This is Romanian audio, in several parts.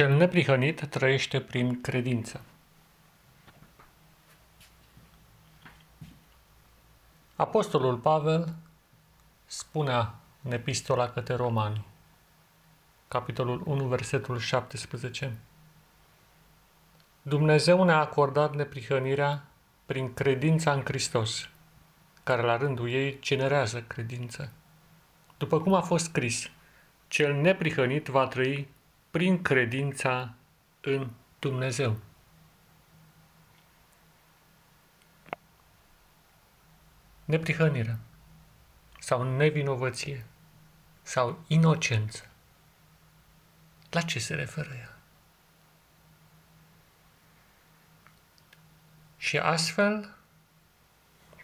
Cel neprihănit trăiește prin credință. Apostolul Pavel spunea în epistola către romani, capitolul 1, versetul 17, Dumnezeu ne-a acordat neprihănirea prin credința în Hristos, care la rândul ei generează credință. După cum a fost scris, cel neprihănit va trăi prin credința în Dumnezeu. Neprihănire sau nevinovăție sau inocență. La ce se referă ea? Și astfel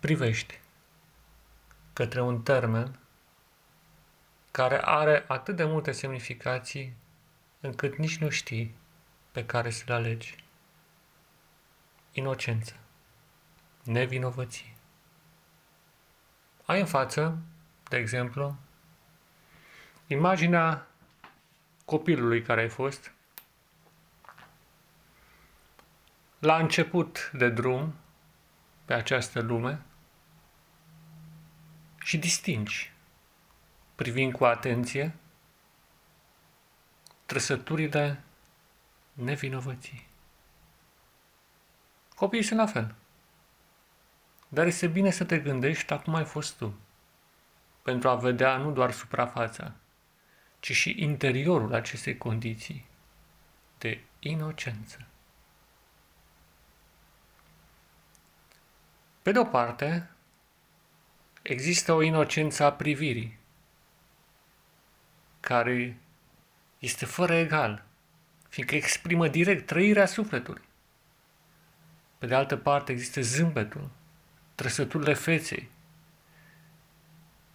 privești către un termen care are atât de multe semnificații încât nici nu știi pe care să-l alegi. Inocență. Nevinovăție. Ai în față, de exemplu, imaginea copilului care ai fost la început de drum pe această lume și distingi, privind cu atenție, trăsăturile nevinovății. Copiii sunt la fel. Dar este bine să te gândești acum ai fost tu, pentru a vedea nu doar suprafața, ci și interiorul acestei condiții de inocență. Pe de o parte, există o inocență a privirii, care este fără egal, fiindcă exprimă direct trăirea sufletului. Pe de altă parte, există zâmbetul, trăsăturile feței,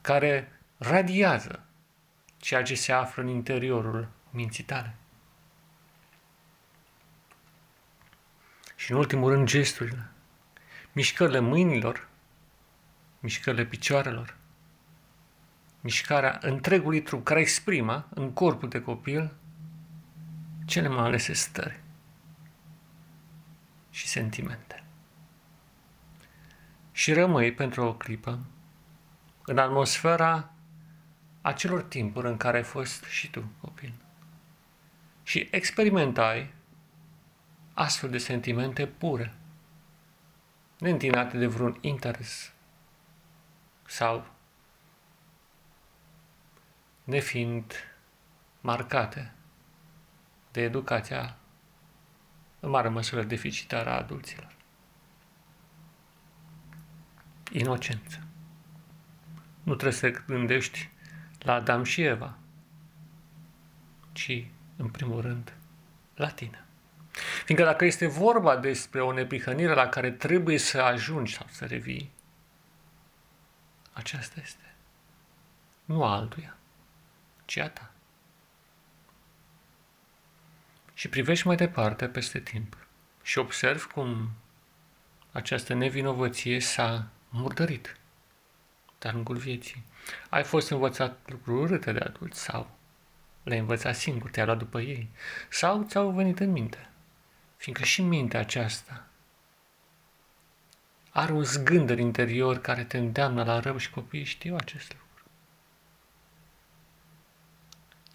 care radiază ceea ce se află în interiorul minții tale. Și în ultimul rând, gesturile, mișcările mâinilor, mișcările picioarelor, mișcarea întregului trup care exprimă în corpul de copil cele mai alese stări și sentimente. Și rămâi pentru o clipă în atmosfera acelor timpuri în care ai fost și tu copil. Și experimentai astfel de sentimente pure, neîntinate de vreun interes sau nefiind marcate de educația în mare măsură deficitară a adulților. Inocență. Nu trebuie să gândești la Adam și Eva, ci, în primul rând, la tine. Fiindcă dacă este vorba despre o neprihănire la care trebuie să ajungi sau să revii, aceasta este. Nu altuia ci a ta. Și privești mai departe peste timp și observi cum această nevinovăție s-a murdărit de-a lungul vieții. Ai fost învățat lucruri urâte de adulți sau le-ai învățat singur, te-ai luat după ei sau ți-au venit în minte. Fiindcă și mintea aceasta are un zgândăr interior care te îndeamnă la rău și copiii știu acest lucru.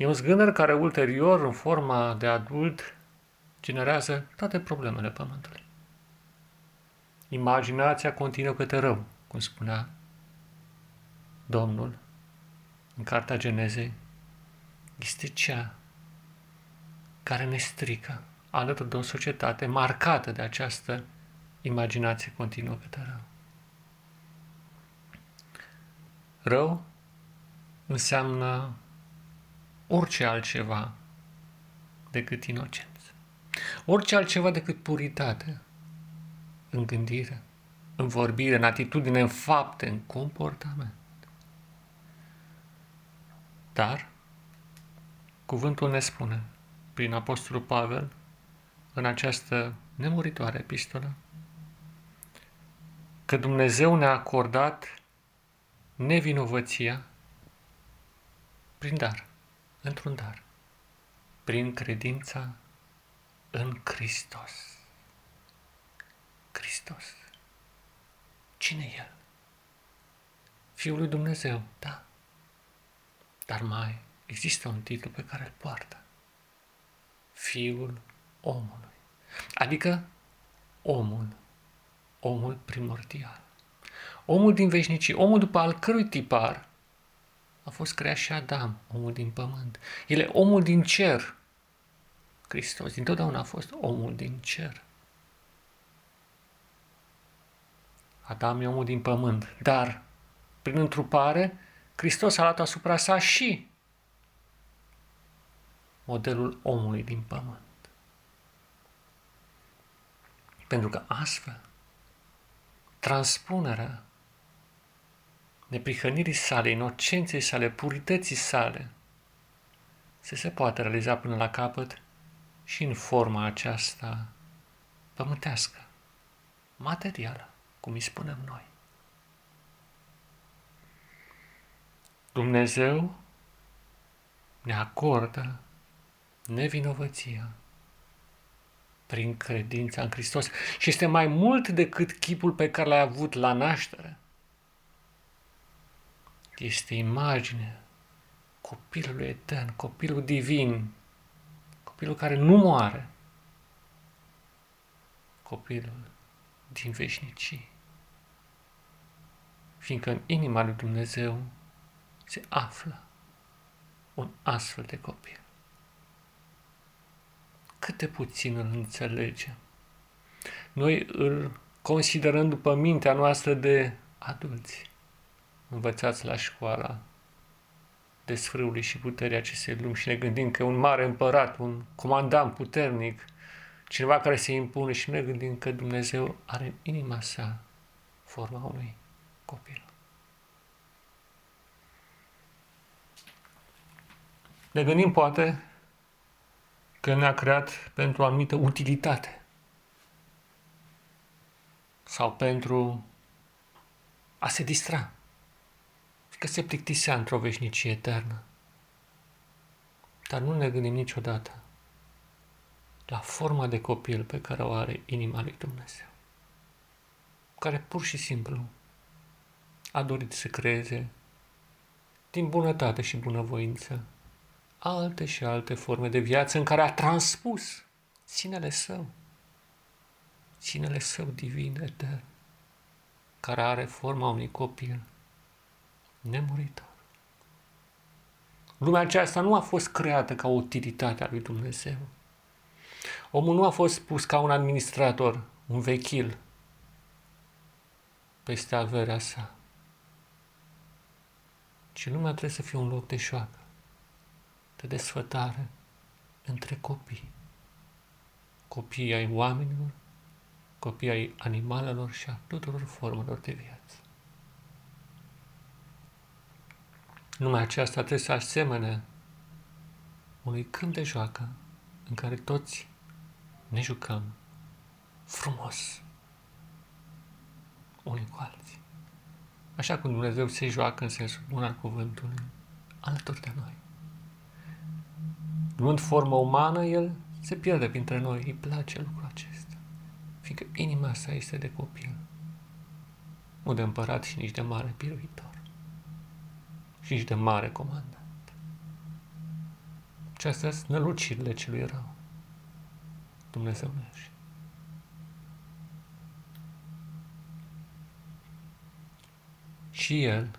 E un zgâner care ulterior, în forma de adult, generează toate problemele pământului. Imaginația continuă către rău, cum spunea Domnul în Cartea Genezei, este cea care ne strică alături de o societate marcată de această imaginație continuă către rău. Rău înseamnă orice altceva decât inocență. Orice altceva decât puritate în gândire, în vorbire, în atitudine, în fapte, în comportament. Dar, cuvântul ne spune, prin Apostolul Pavel, în această nemuritoare epistolă, că Dumnezeu ne-a acordat nevinovăția prin dar într-un dar, prin credința în Hristos. Hristos. Cine e El? Fiul lui Dumnezeu, da. Dar mai există un titlu pe care îl poartă. Fiul omului. Adică omul, omul primordial. Omul din veșnicii, omul după al cărui tipar a fost creat și Adam, omul din pământ. El e omul din cer. Hristos dintotdeauna a fost omul din cer. Adam e omul din pământ, dar prin întrupare, Hristos a luat asupra sa și modelul omului din pământ. Pentru că astfel, transpunerea neprihănirii sale, inocenței sale, purității sale, să se poată realiza până la capăt și în forma aceasta pământească, materială, cum îi spunem noi. Dumnezeu ne acordă nevinovăția prin credința în Hristos și este mai mult decât chipul pe care l-ai avut la naștere. Este imagine copilului etern, copilul divin, copilul care nu moare, copilul din veșnicii. Fiindcă în inima lui Dumnezeu se află un astfel de copil. Cât de puțin îl înțelegem. Noi îl considerăm după mintea noastră de adulți, învățați la școala desfrâului și puterii acestei lumi și ne gândim că e un mare împărat, un comandant puternic, cineva care se impune și ne gândim că Dumnezeu are în inima sa forma unui copil. Ne gândim poate că ne-a creat pentru o anumită utilitate sau pentru a se distra, că se plictisea într-o veșnicie eternă. Dar nu ne gândim niciodată la forma de copil pe care o are inima lui Dumnezeu, care pur și simplu a dorit să creeze din bunătate și bunăvoință alte și alte forme de viață în care a transpus sinele său, sinele său divin, etern, care are forma unui copil nemuritor. Lumea aceasta nu a fost creată ca o utilitate a lui Dumnezeu. Omul nu a fost pus ca un administrator, un vechil, peste averea sa. Ci lumea trebuie să fie un loc de șoacă de desfătare între copii. Copii ai oamenilor, copii ai animalelor și a tuturor formelor de viață. Numai aceasta trebuie să asemene unui câmp de joacă în care toți ne jucăm frumos unii cu alții. Așa cum Dumnezeu se joacă în sensul bun al cuvântului alături de noi. Luând formă umană, el se pierde printre noi. Îi place lucrul acesta. Fiindcă inima sa este de copil. Nu de împărat și nici de mare biruitor. Și nici de mare comandant. Și astea sunt nălucirile celui rău. Dumnezeu meu. Și El,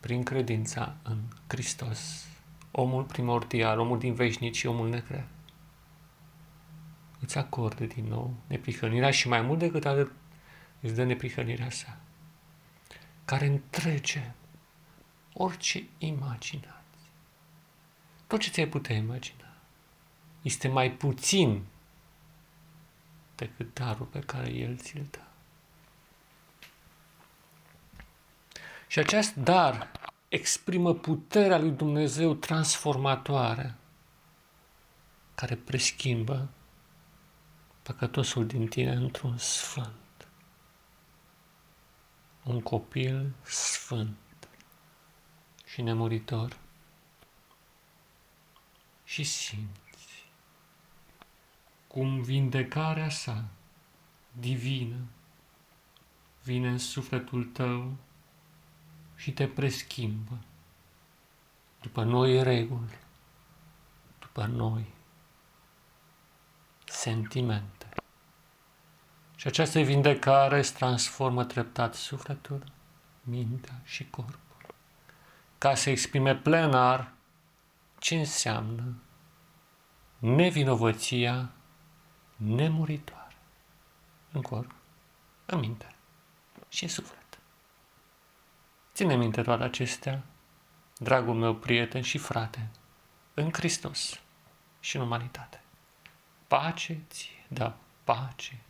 prin credința în Hristos, omul primordial, omul din veșnici, omul necreat. Îți acordă din nou neprihănirea și mai mult decât atât îți dă neprihănirea sa, care întrege orice imaginație. Tot ce ți-ai putea imagina este mai puțin decât darul pe care El ți-l dă. Și acest dar exprimă puterea lui Dumnezeu transformatoare care preschimbă păcătosul din tine într-un sfânt. Un copil sfânt și nemuritor și simți cum vindecarea sa divină vine în sufletul tău și te preschimbă după noi reguli, după noi sentimente. Și această vindecare îți transformă treptat sufletul, mintea și corpul, ca să exprime plenar ce înseamnă nevinovăția nemuritoare în corp, în minte și în suflet. Ține minte toate acestea, dragul meu prieten și frate, în Hristos și în umanitate. Pace ție, da, pace